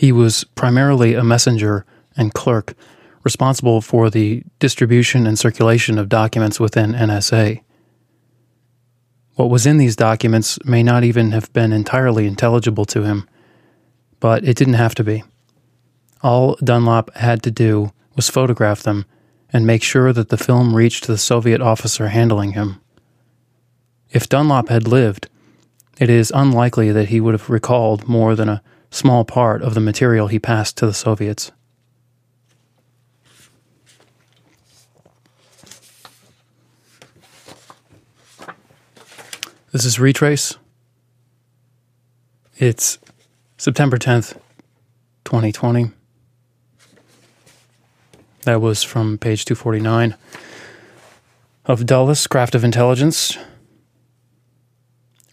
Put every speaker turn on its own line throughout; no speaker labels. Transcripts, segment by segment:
He was primarily a messenger and clerk responsible for the distribution and circulation of documents within NSA. What was in these documents may not even have been entirely intelligible to him, but it didn't have to be. All Dunlop had to do was photograph them and make sure that the film reached the Soviet officer handling him. If Dunlop had lived, it is unlikely that he would have recalled more than a small part of the material he passed to the Soviets. This is Retrace. It's September 10th, 2020. That was from page 249 of Dulles, Craft of Intelligence.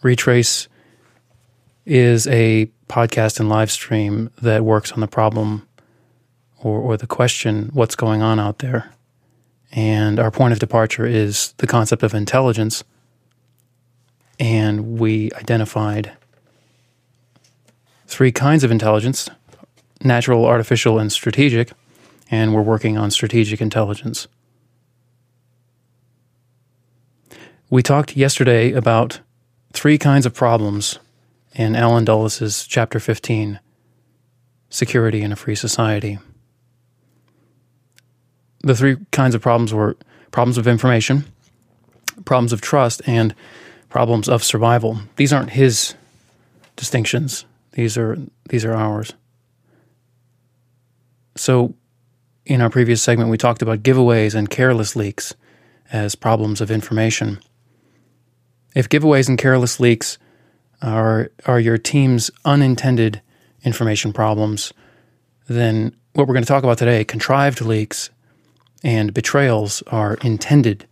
Retrace is a podcast and live stream that works on the problem or, or the question what's going on out there. And our point of departure is the concept of intelligence and we identified three kinds of intelligence natural, artificial, and strategic, and we're working on strategic intelligence. We talked yesterday about three kinds of problems in Allen Dulles' chapter 15 Security in a Free Society. The three kinds of problems were problems of information, problems of trust, and problems of survival. These aren't his distinctions. These are these are ours. So in our previous segment we talked about giveaways and careless leaks as problems of information. If giveaways and careless leaks are are your team's unintended information problems, then what we're going to talk about today, contrived leaks and betrayals are intended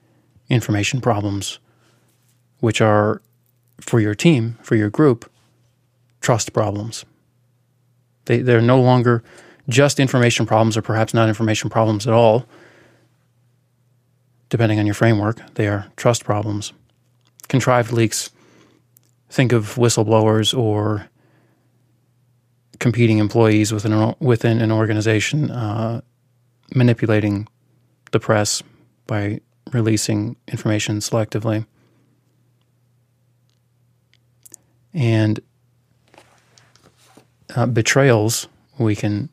information problems which are for your team, for your group, trust problems. They, they're no longer just information problems or perhaps not information problems at all. Depending on your framework, they are trust problems. Contrived leaks, think of whistleblowers or competing employees within an, within an organization uh, manipulating the press by releasing information selectively. And uh, betrayals we can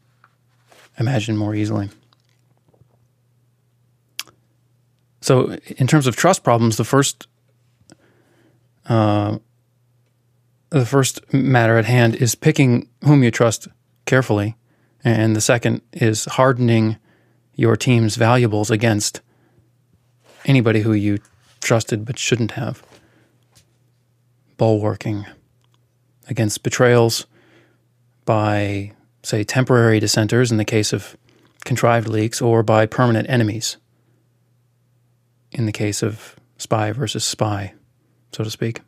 imagine more easily. So, in terms of trust problems, the first uh, the first matter at hand is picking whom you trust carefully, and the second is hardening your team's valuables against anybody who you trusted but shouldn't have. Bulwarking against betrayals by, say, temporary dissenters in the case of contrived leaks, or by permanent enemies in the case of spy versus spy, so to speak.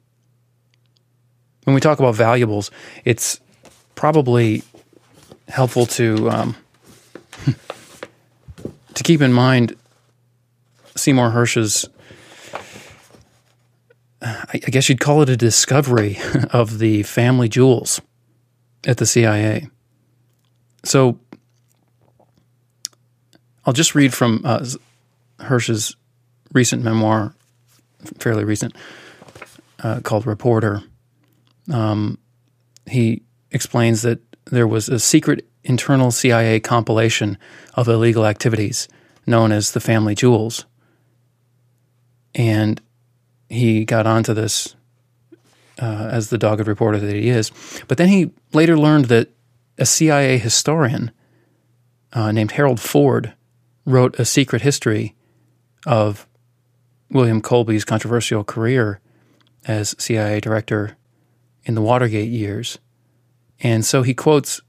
When we talk about valuables, it's probably helpful to um, to keep in mind Seymour Hersh's I guess you'd call it a discovery of the family jewels at the CIA. So I'll just read from uh, Hersh's recent memoir, fairly recent, uh, called Reporter. Um, he explains that there was a secret internal CIA compilation of illegal activities known as the family jewels. And he got onto this uh, as the dogged reporter that he is. But then he later learned that a CIA historian uh, named Harold Ford wrote a secret history of William Colby's controversial career as CIA director in the Watergate years. And so he quotes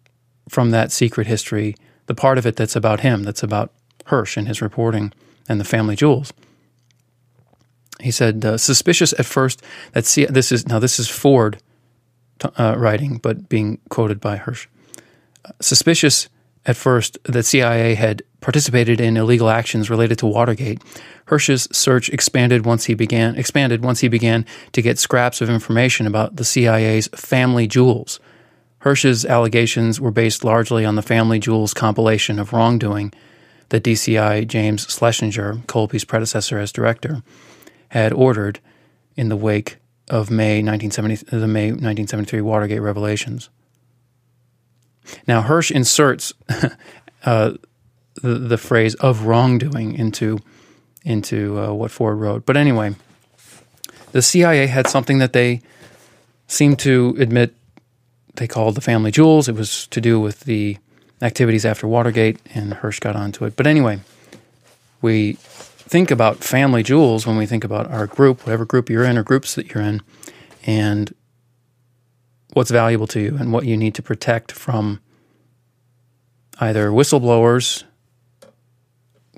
from that secret history the part of it that's about him, that's about Hersh and his reporting and the family jewels. He said, uh, suspicious at first that C- this is now this is Ford uh, writing, but being quoted by Hersh. Uh, suspicious at first that CIA had participated in illegal actions related to Watergate. Hersh's search expanded once he began expanded once he began to get scraps of information about the CIA's family jewels. Hersh's allegations were based largely on the Family Jewels compilation of wrongdoing that DCI James Schlesinger, Colby's predecessor as director, had ordered in the wake of May 1970, the May 1973 Watergate revelations. Now, Hersh inserts uh, the, the phrase of wrongdoing into, into uh, what Ford wrote. But anyway, the CIA had something that they seemed to admit they called the family jewels. It was to do with the activities after Watergate, and Hersh got onto it. But anyway, we think about family jewels when we think about our group, whatever group you're in or groups that you're in, and what's valuable to you and what you need to protect from either whistleblowers,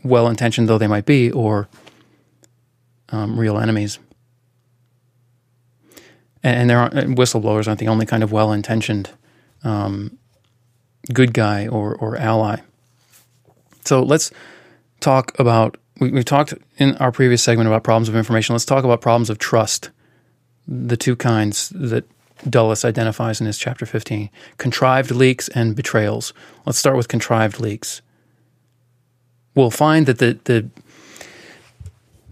well intentioned though they might be, or um, real enemies. And, and there aren't whistleblowers aren't the only kind of well intentioned um, good guy or, or ally. So let's talk about. We, we talked in our previous segment about problems of information. Let's talk about problems of trust, the two kinds that Dulles identifies in his chapter 15 contrived leaks and betrayals. Let's start with contrived leaks. We'll find that the, the,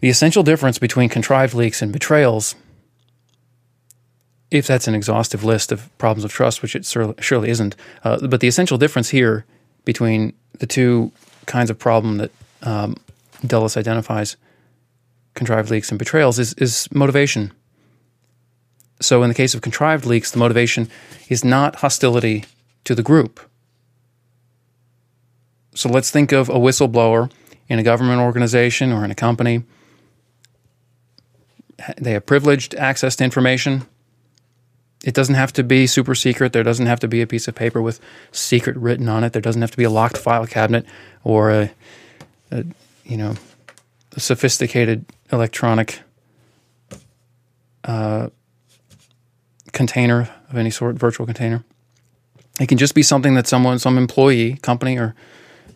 the essential difference between contrived leaks and betrayals, if that's an exhaustive list of problems of trust, which it surely isn't, uh, but the essential difference here between the two kinds of problem that um, Dulles identifies, contrived leaks and betrayals, is, is motivation. So, in the case of contrived leaks, the motivation is not hostility to the group. So, let's think of a whistleblower in a government organization or in a company. They have privileged access to information. It doesn't have to be super secret. There doesn't have to be a piece of paper with secret written on it. There doesn't have to be a locked file cabinet or a, a you know, a sophisticated electronic uh, container of any sort, virtual container. It can just be something that someone, some employee, company, or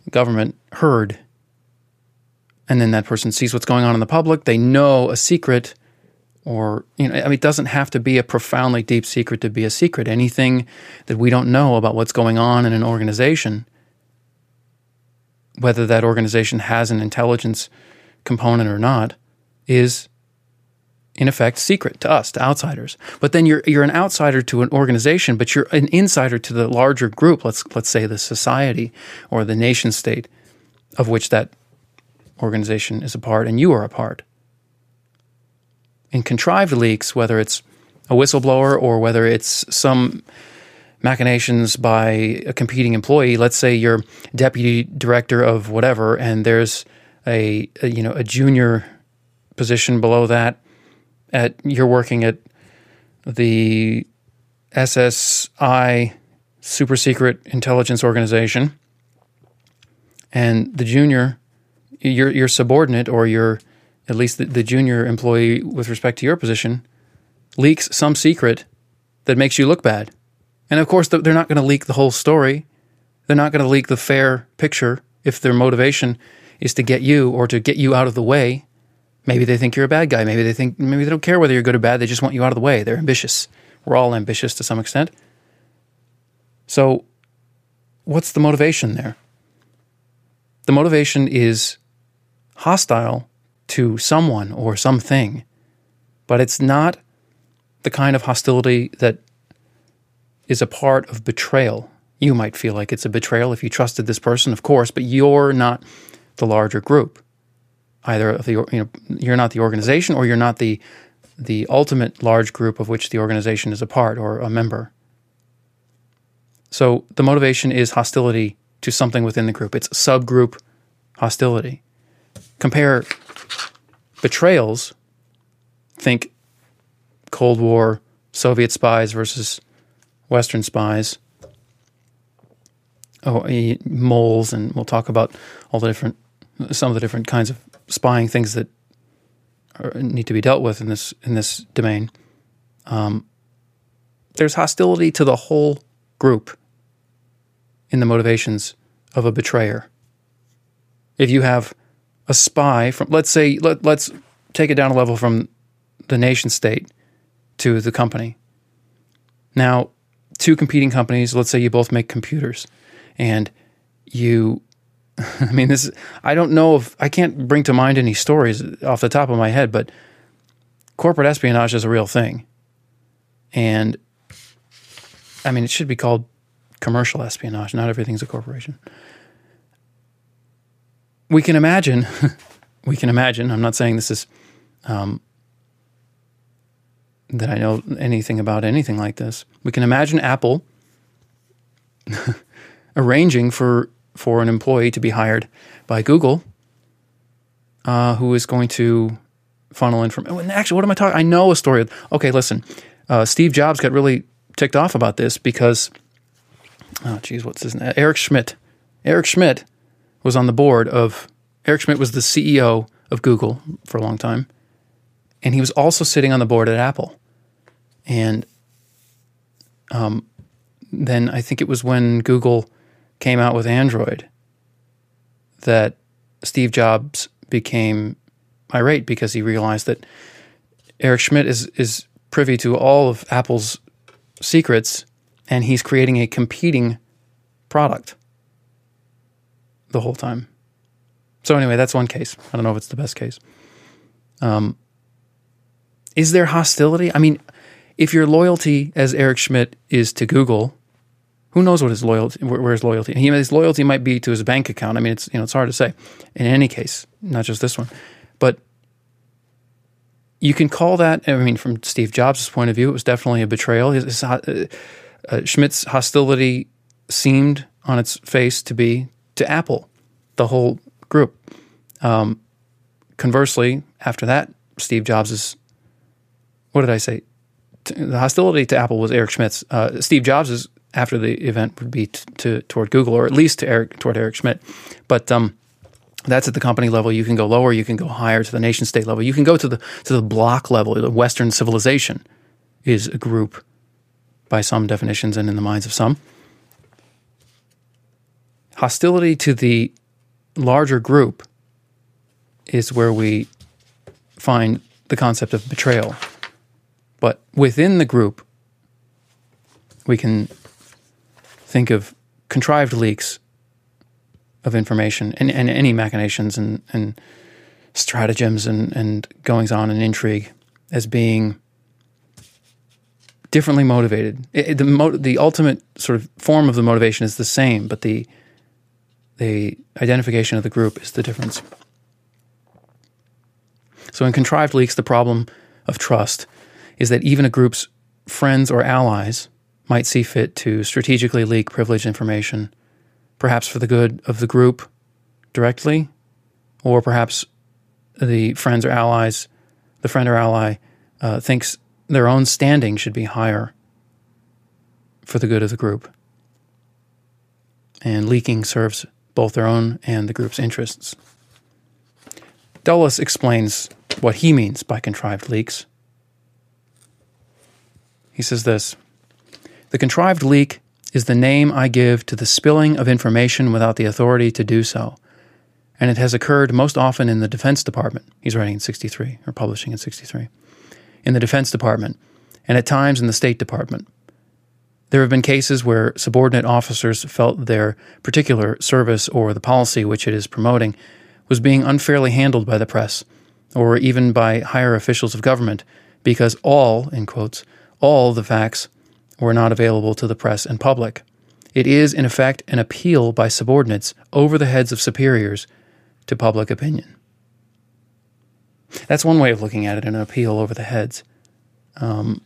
government heard. And then that person sees what's going on in the public. They know a secret, or, you know, I mean, it doesn't have to be a profoundly deep secret to be a secret. Anything that we don't know about what's going on in an organization, whether that organization has an intelligence component or not, is in effect secret to us to outsiders. But then you're you're an outsider to an organization but you're an insider to the larger group let's let's say the society or the nation state of which that organization is a part and you are a part. In contrived leaks whether it's a whistleblower or whether it's some machinations by a competing employee let's say you're deputy director of whatever and there's a, a you know a junior position below that at you're working at the SSI super secret intelligence organization and the junior your your subordinate or your at least the, the junior employee with respect to your position leaks some secret that makes you look bad. And of course they're not going to leak the whole story. They're not going to leak the fair picture if their motivation is to get you or to get you out of the way. Maybe they think you're a bad guy. Maybe they think maybe they don't care whether you're good or bad. They just want you out of the way. They're ambitious. We're all ambitious to some extent. So, what's the motivation there? The motivation is hostile to someone or something, but it's not the kind of hostility that is a part of betrayal. You might feel like it's a betrayal if you trusted this person, of course, but you're not the larger group either the you know you're not the organization or you're not the the ultimate large group of which the organization is a part or a member. So the motivation is hostility to something within the group. It's subgroup hostility. Compare betrayals. Think Cold War Soviet spies versus Western spies. Oh, moles, and we'll talk about all the different, some of the different kinds of spying things that are, need to be dealt with in this in this domain. Um, there's hostility to the whole group in the motivations of a betrayer. If you have a spy from, let's say, let, let's take it down a level from the nation state to the company. Now, two competing companies. Let's say you both make computers, and you. I mean, this. I don't know if I can't bring to mind any stories off the top of my head, but corporate espionage is a real thing, and I mean, it should be called commercial espionage. Not everything's a corporation. We can imagine. we can imagine. I'm not saying this is um, that I know anything about anything like this. We can imagine Apple arranging for for an employee to be hired by Google, uh, who is going to funnel information. Actually, what am I talking? I know a story. Okay, listen. Uh, Steve Jobs got really ticked off about this because, oh, geez, what's his name? Eric Schmidt. Eric Schmidt was on the board of. Eric Schmidt was the CEO of Google for a long time, and he was also sitting on the board at Apple. And um, then I think it was when Google came out with Android that Steve Jobs became irate because he realized that Eric Schmidt is is privy to all of Apple's secrets and he's creating a competing product the whole time. So anyway, that's one case. I don't know if it's the best case. Um, is there hostility? I mean, if your loyalty as Eric Schmidt is to Google, who knows what his loyalty, where his loyalty? His loyalty might be to his bank account. I mean, it's you know, it's hard to say. In any case, not just this one, but you can call that. I mean, from Steve Jobs' point of view, it was definitely a betrayal. His, his, uh, uh, Schmidt's hostility seemed on its face to be to Apple, the whole group. Um, conversely, after that, Steve Jobs' what did I say? the hostility to Apple was Eric Schmidt's. Uh, Steve Jobs's after the event would be t- to toward Google, or at least to Eric toward Eric Schmidt. But um, that's at the company level. You can go lower. You can go higher to the nation state level. You can go to the to the block level. The Western civilization is a group by some definitions and in the minds of some. Hostility to the larger group is where we find the concept of betrayal. But within the group, we can think of contrived leaks of information and, and any machinations and, and stratagems and, and goings on and intrigue as being differently motivated. It, the, mo- the ultimate sort of form of the motivation is the same, but the, the identification of the group is the difference. So in contrived leaks, the problem of trust is that even a group's friends or allies might see fit to strategically leak privileged information, perhaps for the good of the group directly, or perhaps the friends or allies, the friend or ally uh, thinks their own standing should be higher for the good of the group. And leaking serves both their own and the group's interests. Dulles explains what he means by contrived leaks. He says this The contrived leak is the name I give to the spilling of information without the authority to do so. And it has occurred most often in the Defense Department. He's writing in 63, or publishing in 63. In the Defense Department, and at times in the State Department. There have been cases where subordinate officers felt their particular service or the policy which it is promoting was being unfairly handled by the press, or even by higher officials of government, because all, in quotes, all the facts were not available to the press and public. It is, in effect, an appeal by subordinates over the heads of superiors to public opinion. That's one way of looking at it an appeal over the heads. Um,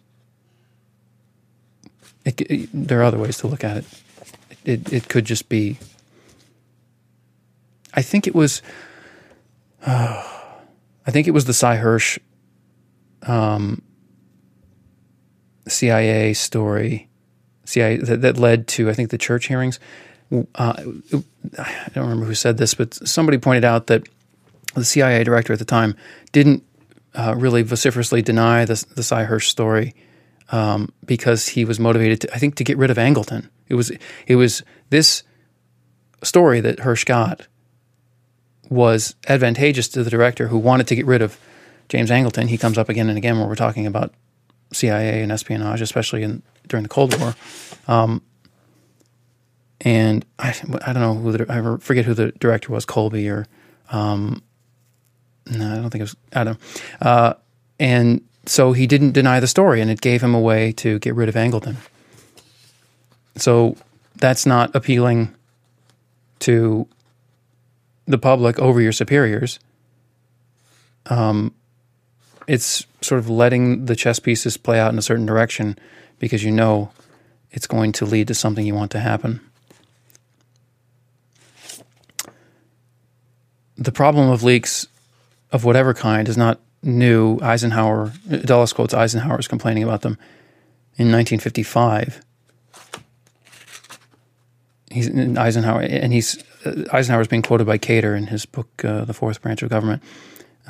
it, it, there are other ways to look at it. It, it could just be. I think it was. Uh, I think it was the Sy Hersh um, CIA story, CIA that, that led to I think the church hearings. Uh, I don't remember who said this, but somebody pointed out that the CIA director at the time didn't uh, really vociferously deny the, the Sy Hersh story um, because he was motivated, to, I think, to get rid of Angleton. It was it was this story that Hersh got was advantageous to the director who wanted to get rid of James Angleton. He comes up again and again when we're talking about CIA and espionage, especially in during the Cold War. Um, and I, I don't know who the, I forget who the director was, Colby or um, no, I don't think it was Adam. Uh, and so he didn't deny the story, and it gave him a way to get rid of Angleton. So that's not appealing to the public over your superiors. Um, it's sort of letting the chess pieces play out in a certain direction because you know it's going to lead to something you want to happen. The problem of leaks of whatever kind is not new. Eisenhower, Dulles quotes Eisenhower as complaining about them in 1955. He's Eisenhower, and he's uh, Eisenhower is being quoted by Cater in his book, uh, "The Fourth Branch of Government."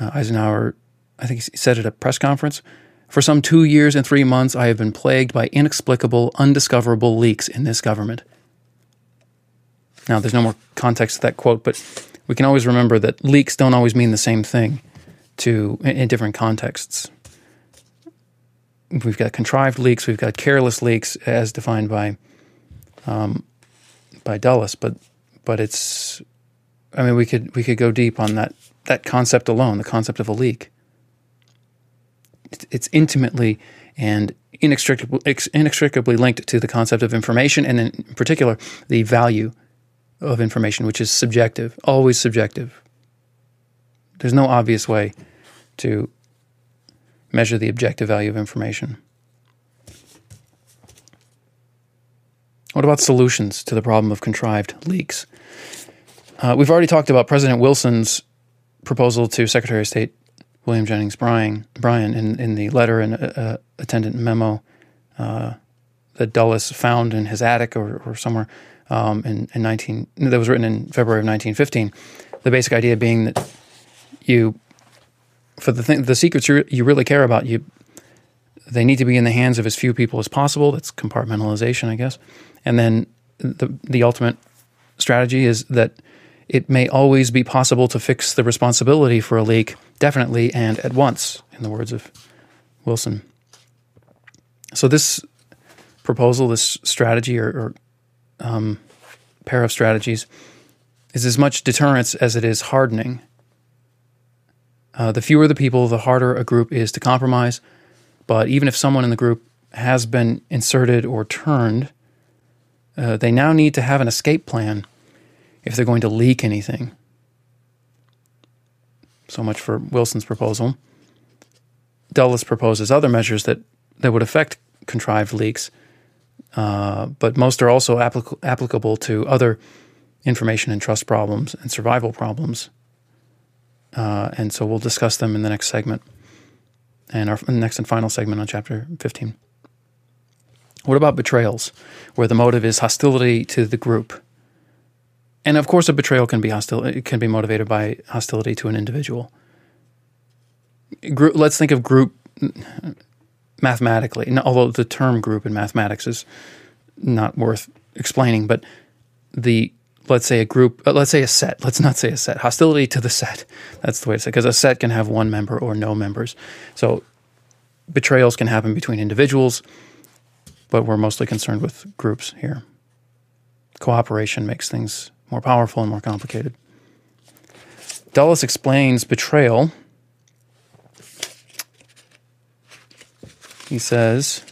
Uh, Eisenhower, I think he said at a press conference, "For some two years and three months, I have been plagued by inexplicable, undiscoverable leaks in this government." Now, there's no more context to that quote, but we can always remember that leaks don't always mean the same thing to in different contexts. We've got contrived leaks, we've got careless leaks, as defined by um, by Dulles, but but it's I mean we could we could go deep on that that concept alone, the concept of a leak. It's, intimately and inextricably, inextricably linked to the concept of information, and in particular the value of information, which is subjective, always subjective. There's no obvious way to measure the objective value of information. What about solutions to the problem of contrived leaks? Uh, we've already talked about President Wilson's proposal to Secretary of State William Jennings Bryan, Bryan in, in the letter and uh, uh attendant memo uh, that Dulles found in his attic or, or somewhere um, in, in 19, that was written in February of 1915. The basic idea being that you, for the thing, the secrets you, you really care about, you they need to be in the hands of as few people as possible. That's compartmentalization, I guess. And then the the ultimate strategy is that it may always be possible to fix the responsibility for a leak definitely and at once, in the words of Wilson. So this proposal, this strategy or, or um, pair of strategies is as much deterrence as it is hardening. Uh, the fewer the people, the harder a group is to compromise. But even if someone in the group has been inserted or turned, uh, they now need to have an escape plan if they're going to leak anything. So much for Wilson's proposal. Dulles proposes other measures that, that would affect contrived leaks uh, but most are also applic- applicable to other information and trust problems and survival problems. Uh, and so we'll discuss them in the next segment and our next and final segment on chapter 15. What about betrayals, where the motive is hostility to the group? And of course, a betrayal can be hostile. It can be motivated by hostility to an individual. Group, let's think of group mathematically, although the term group in mathematics is not worth explaining, but the let's say a group, uh, let's say a set, let's not say a set, hostility to the set. That's the way to say because a set can have one member or no members. So betrayals can happen between individuals, but we're mostly concerned with groups here. Cooperation makes things more powerful and more complicated. Dulles explains betrayal He says,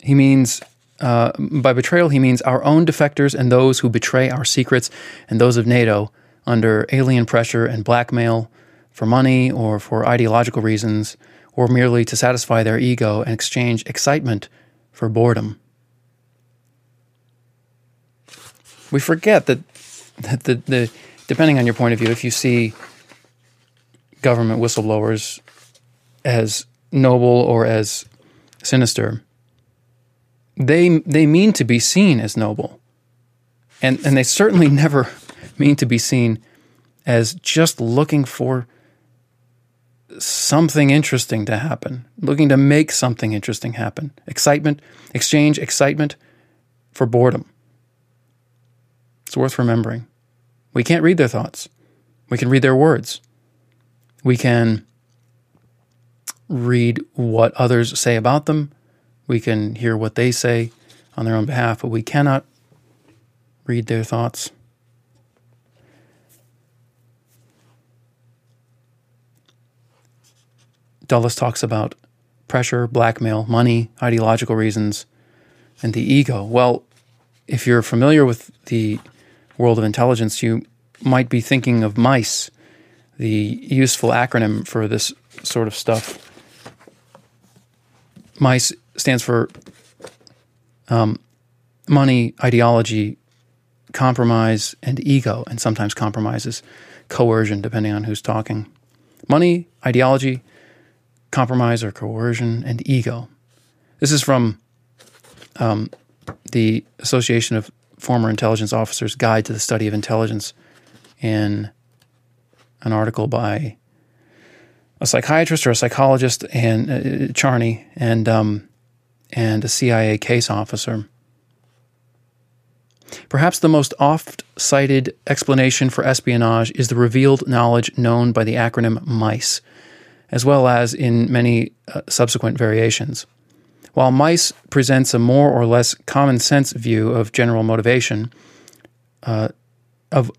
he means, uh, by betrayal, he means our own defectors and those who betray our secrets and those of NATO under alien pressure and blackmail for money or for ideological reasons or merely to satisfy their ego and exchange excitement for boredom. We forget that, that the, the depending on your point of view, if you see government whistleblowers as noble or as sinister, they they mean to be seen as noble. And and they certainly never mean to be seen as just looking for something interesting to happen, looking to make something interesting happen. Excitement, exchange excitement for boredom. It's worth remembering. We can't read their thoughts. We can read their words. We can read what others say about them. We can hear what they say on their own behalf, but we cannot read their thoughts. Dulles talks about pressure, blackmail, money, ideological reasons, and the ego. Well, if you're familiar with the world of intelligence, you might be thinking of MICE, the useful acronym for this sort of stuff. MICE stands for um, money, ideology, compromise, and ego, and sometimes compromises coercion, depending on who's talking. Money, ideology, compromise or coercion, and ego. This is from um, the Association of Former Intelligence Officers Guide to the Study of Intelligence in an article by a psychiatrist or a psychologist and uh, Charney and um, and a CIA case officer. Perhaps the most oft cited explanation for espionage is the revealed knowledge known by the acronym MICE, as well as in many uh, subsequent variations. While MICE presents a more or less common sense view of general motivation, uh, of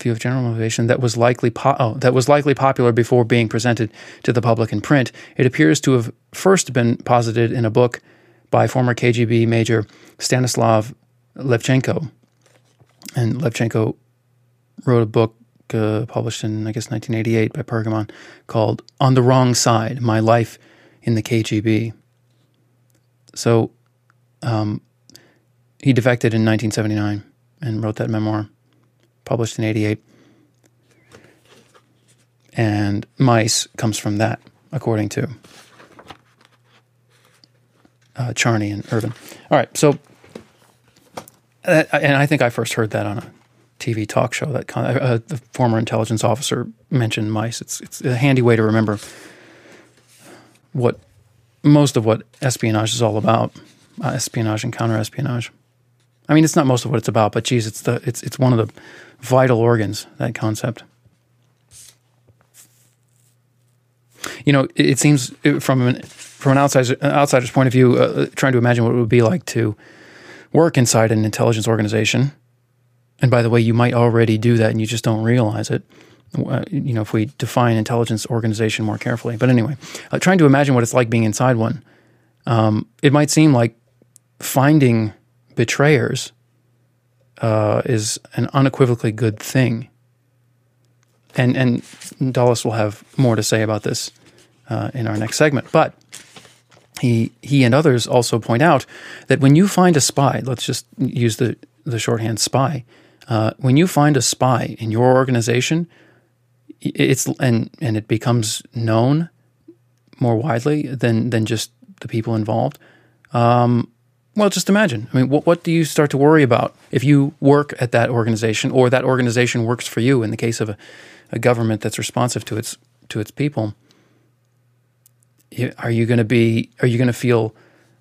view of general motivation that was likely po- oh, that was likely popular before being presented to the public in print, it appears to have first been posited in a book by former KGB Major Stanislav Levchenko. And Levchenko wrote a book uh, published in, I guess, 1988 by Pergamon called On the Wrong Side My Life in the KGB. So um, he defected in 1979 and wrote that memoir, published in 88. And Mice comes from that, according to uh, Charney and Irvin. All right, so, uh, and I think I first heard that on a TV talk show that uh, the former intelligence officer mentioned mice. It's it's a handy way to remember what most of what espionage is all about, uh, espionage and counterespionage. I mean, it's not most of what it's about, but geez, it's the it's it's one of the vital organs that concept. You know, it, it seems from an from an outsider's, outsider's point of view, uh, trying to imagine what it would be like to work inside an intelligence organization and by the way, you might already do that and you just don't realize it. Uh, you know, if we define intelligence organization more carefully. But anyway, uh, trying to imagine what it's like being inside one, um, it might seem like finding betrayers uh, is an unequivocally good thing. And and Dulles will have more to say about this uh, in our next segment. But he he and others also point out that when you find a spy, let's just use the the shorthand spy uh, when you find a spy in your organization, it's and and it becomes known more widely than than just the people involved. Um, well, just imagine. I mean, what what do you start to worry about if you work at that organization or that organization works for you? In the case of a, a government that's responsive to its to its people, are you going to be? Are you going to feel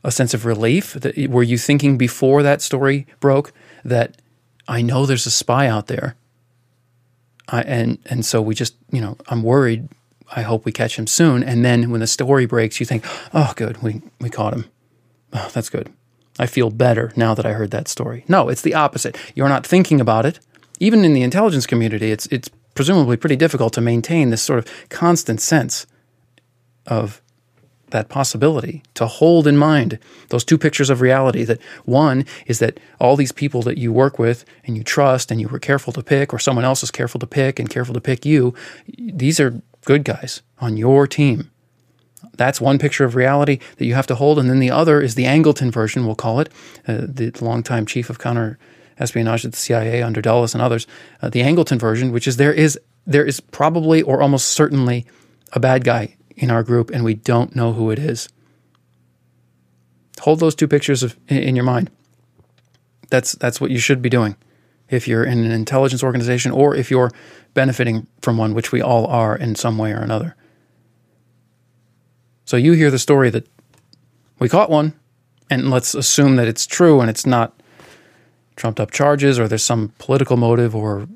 a sense of relief? That were you thinking before that story broke that I know there's a spy out there. I, and and so we just you know I'm worried. I hope we catch him soon. And then when the story breaks, you think, oh, good, we we caught him. Oh, that's good. I feel better now that I heard that story. No, it's the opposite. You're not thinking about it. Even in the intelligence community, it's it's presumably pretty difficult to maintain this sort of constant sense of that possibility to hold in mind those two pictures of reality that one is that all these people that you work with and you trust and you were careful to pick or someone else is careful to pick and careful to pick you these are good guys on your team. That's one picture of reality that you have to hold. And then the other is the angleton version we'll call it uh, the longtime chief of counter espionage at the cia under dulles and others. Uh, the angleton version which is there is there is probably or almost certainly a bad guy in our group and we don't know who it is. Hold those two pictures of, in your mind. That's, that's what you should be doing if you're in an intelligence organization or if you're benefiting from one, which we all are in some way or another. So you hear the story that we caught one, and let's assume that it's true and it's not trumped up charges or there's some political motive or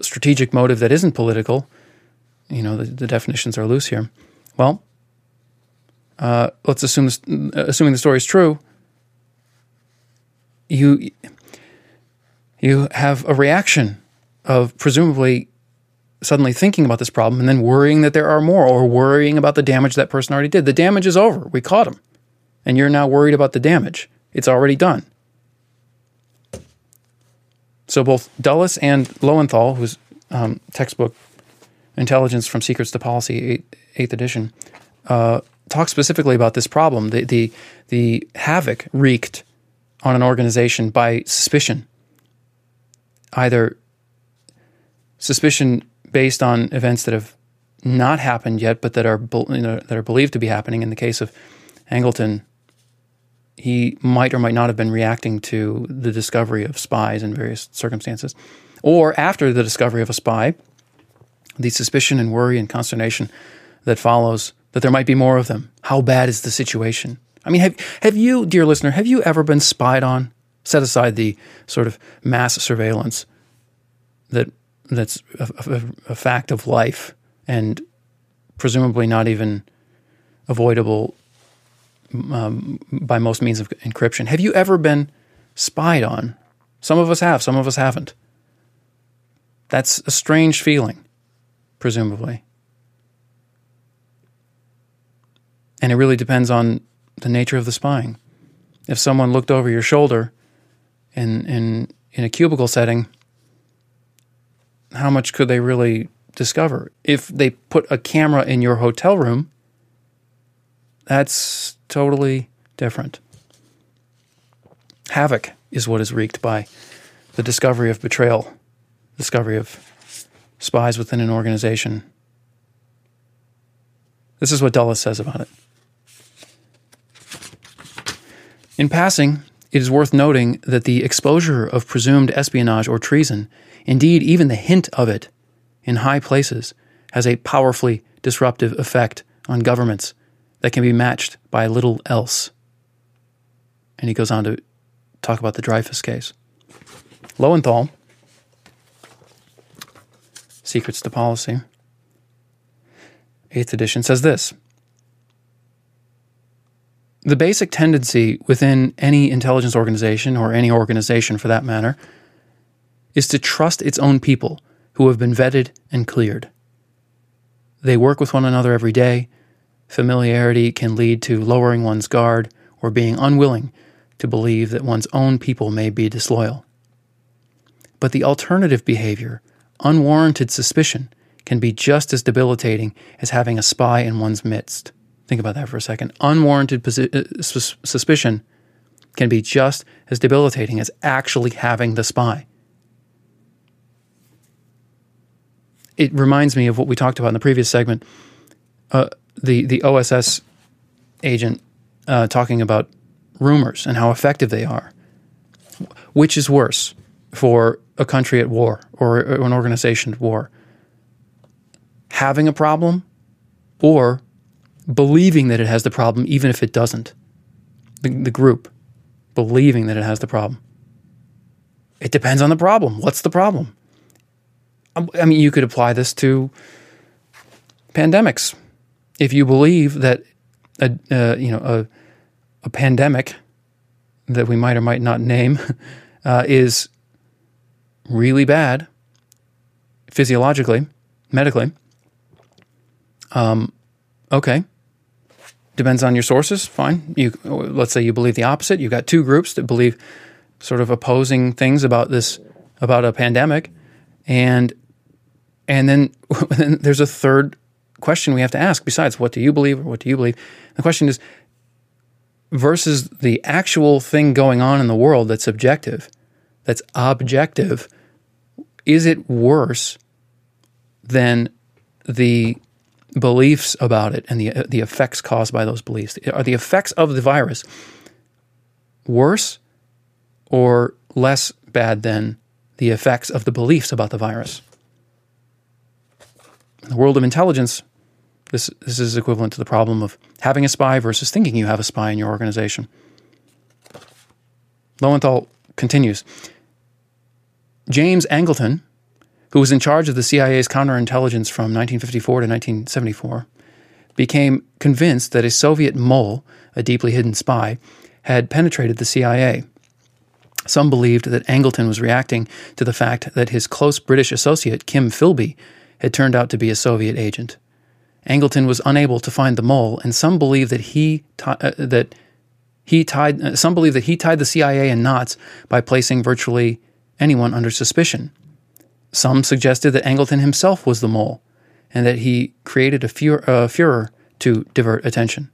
strategic motive that isn't political. You know, the, the definitions are loose here. Well, uh, let's assume this, assuming the story is true, you you have a reaction of presumably suddenly thinking about this problem and then worrying that there are more or worrying about the damage that person already did. The damage is over. We caught him. And you're now worried about the damage. It's already done. So both Dulles and Lowenthal, whose um, textbook Intelligence from Secrets to Policy, eighth, eighth edition, uh, talk specifically about this problem, the, the, the havoc wreaked on an organization by suspicion. Either suspicion based on events that have not happened yet, but that are you know, that are believed to be happening. In the case of Angleton, he might or might not have been reacting to the discovery of spies in various circumstances, or after the discovery of a spy, the suspicion and worry and consternation that follows that there might be more of them. How bad is the situation? I mean, have have you, dear listener, have you ever been spied on? Set aside the sort of mass surveillance that that's a, a, a fact of life and presumably not even avoidable um, by most means of encryption. Have you ever been spied on? Some of us have, some of us haven't. That's a strange feeling, presumably. And it really depends on the nature of the spying. If someone looked over your shoulder in, in, in a cubicle setting, how much could they really discover? If they put a camera in your hotel room, that's totally different. Havoc is what is wreaked by the discovery of betrayal, discovery of spies within an organization. This is what Dulles says about it. In passing, it is worth noting that the exposure of presumed espionage or treason Indeed, even the hint of it in high places has a powerfully disruptive effect on governments that can be matched by little else. And he goes on to talk about the Dreyfus case. Lowenthal, Secrets to Policy, 8th edition, says this The basic tendency within any intelligence organization, or any organization for that matter, is to trust its own people who have been vetted and cleared. They work with one another every day. Familiarity can lead to lowering one's guard or being unwilling to believe that one's own people may be disloyal. But the alternative behavior, unwarranted suspicion, can be just as debilitating as having a spy in one's midst. Think about that for a second. Unwarranted posi- uh, sus- suspicion can be just as debilitating as actually having the spy. it reminds me of what we talked about in the previous segment. Uh, the the OSS agent uh, talking about rumors and how effective they are. Which is worse for a country at war or, an organization at war? Having a problem or believing that it has the problem even if it doesn't? The, the group believing that it has the problem. It depends on the problem. What's the problem? Um, I mean, you could apply this to pandemics. If you believe that a uh, you know a, a pandemic that we might or might not name uh, is really bad physiologically, medically, um, okay. Depends on your sources. Fine. You let's say you believe the opposite. You've got two groups that believe sort of opposing things about this about a pandemic, and and then, then there's a third question we have to ask besides what do you believe or what do you believe? The question is versus the actual thing going on in the world that's objective, that's objective, is it worse than the beliefs about it and the the effects caused by those beliefs? Are the effects of the virus worse or less bad than the effects of the beliefs about the virus? In the world of intelligence, this, this is equivalent to the problem of having a spy versus thinking you have a spy in your organization. Lowenthal continues James Angleton, who was in charge of the CIA's counterintelligence from 1954 to 1974, became convinced that a Soviet mole, a deeply hidden spy, had penetrated the CIA. Some believed that Angleton was reacting to the fact that his close British associate, Kim Philby, had turned out to be a Soviet agent. Angleton was unable to find the mole, and some believe that he uh, that he tied uh, some believe that he tied the CIA in knots by placing virtually anyone under suspicion. Some suggested that Angleton himself was the mole, and that he created a uh, furor to divert attention.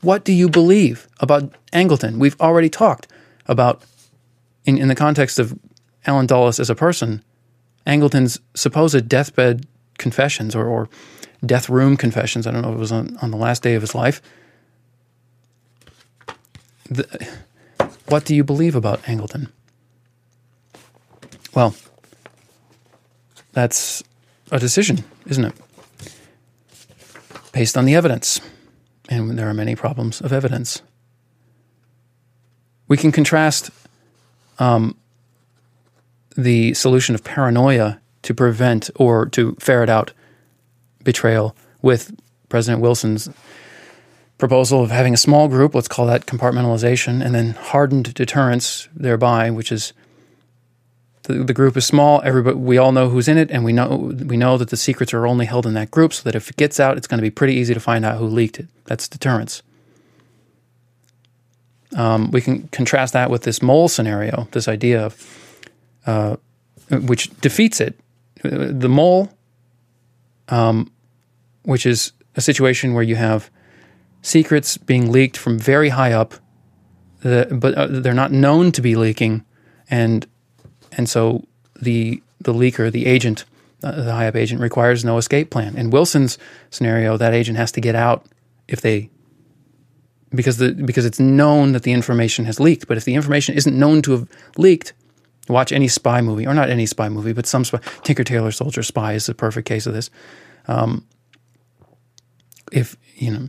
What do you believe about Angleton? We've already talked about, in, in the context of Allen Dulles as a person, Angleton's supposed deathbed confessions or, or death room confessions. I don't know if it was on, on the last day of his life. The, what do you believe about Angleton? Well, that's a decision, isn't it? Based on the evidence. And there are many problems of evidence. We can contrast um, the solution of paranoia to prevent or to ferret out betrayal with President Wilson's proposal of having a small group, let's call that compartmentalization, and then hardened deterrence thereby, which is the, the group is small, everybody we all know who's in it, and we know we know that the secrets are only held in that group, so that if it gets out, it's going to be pretty easy to find out who leaked it. That's deterrence. Um, we can contrast that with this mole scenario, this idea of uh, which defeats it. The mole um, which is a situation where you have secrets being leaked from very high up, but uh, they're not known to be leaking, and and so the the leaker, the agent, uh, the high up agent, requires no escape plan. In Wilson's scenario, that agent has to get out if they because the because it's known that the information has leaked. But if the information isn't known to have leaked, watch any spy movie, or not any spy movie, but some spy. Tinker Tailor Soldier Spy is the perfect case of this. Um, if you know,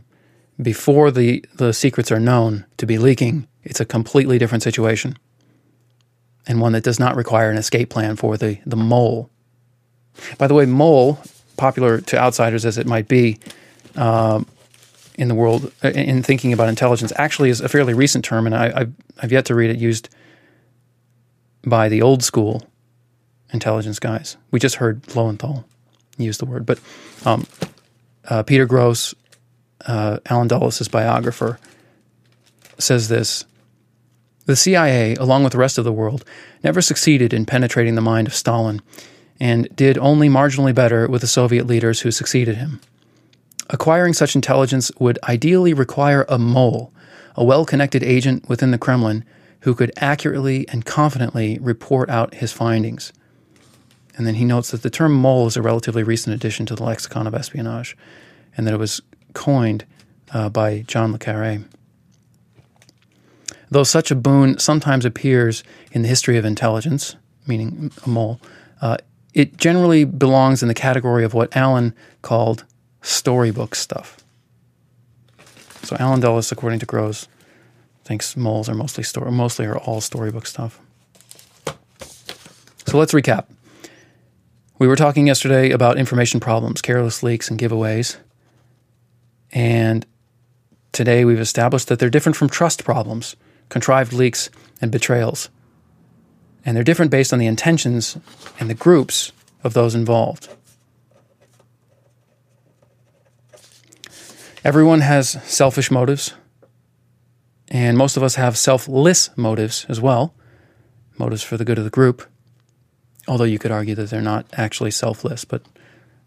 before the the secrets are known to be leaking, it's a completely different situation, and one that does not require an escape plan for the the mole. By the way, mole, popular to outsiders as it might be. Um, in the world, uh, in thinking about intelligence, actually is a fairly recent term, and I, I've, I've yet to read it used by the old school intelligence guys. We just heard Lowenthal use the word, but um, uh, Peter Grose, uh, Allen Dulles' biographer, says this The CIA, along with the rest of the world, never succeeded in penetrating the mind of Stalin and did only marginally better with the Soviet leaders who succeeded him. Acquiring such intelligence would ideally require a mole, a well connected agent within the Kremlin who could accurately and confidently report out his findings. And then he notes that the term mole is a relatively recent addition to the lexicon of espionage, and that it was coined uh, by John Le Carre. Though such a boon sometimes appears in the history of intelligence, meaning a mole, uh, it generally belongs in the category of what Allen called storybook stuff. So Allen Dulles, according to Grose, thinks moles are mostly story, mostly are all storybook stuff. So let's recap. We were talking yesterday about information problems, careless leaks, and giveaways. And today we've established that they're different from trust problems, contrived leaks, and betrayals. And they're different based on the intentions and the groups of those involved. Everyone has selfish motives, and most of us have selfless motives as well, motives for the good of the group. Although you could argue that they're not actually selfless, but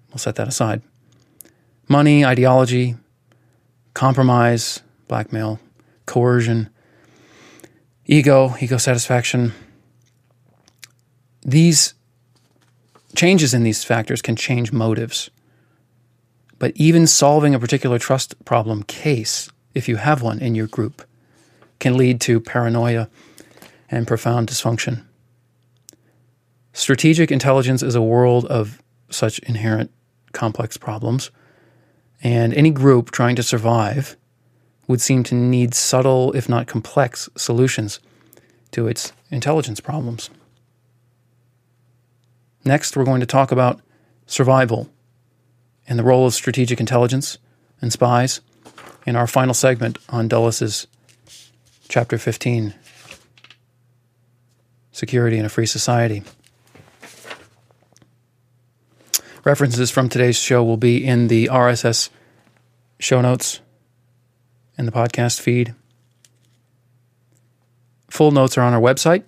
we'll set that aside. Money, ideology, compromise, blackmail, coercion, ego, ego satisfaction. These changes in these factors can change motives. But even solving a particular trust problem case, if you have one in your group, can lead to paranoia and profound dysfunction. Strategic intelligence is a world of such inherent complex problems, and any group trying to survive would seem to need subtle, if not complex, solutions to its intelligence problems. Next, we're going to talk about survival and the role of strategic intelligence, and spies in our final segment on Dulles' Chapter 15 Security in a Free Society. References from today's show will be in the RSS show notes in the podcast feed. Full notes are on our website.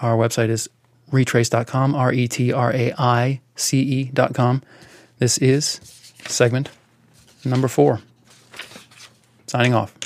Our website is retraice.com, R E T R A I C E.com. This is segment number four. Signing off.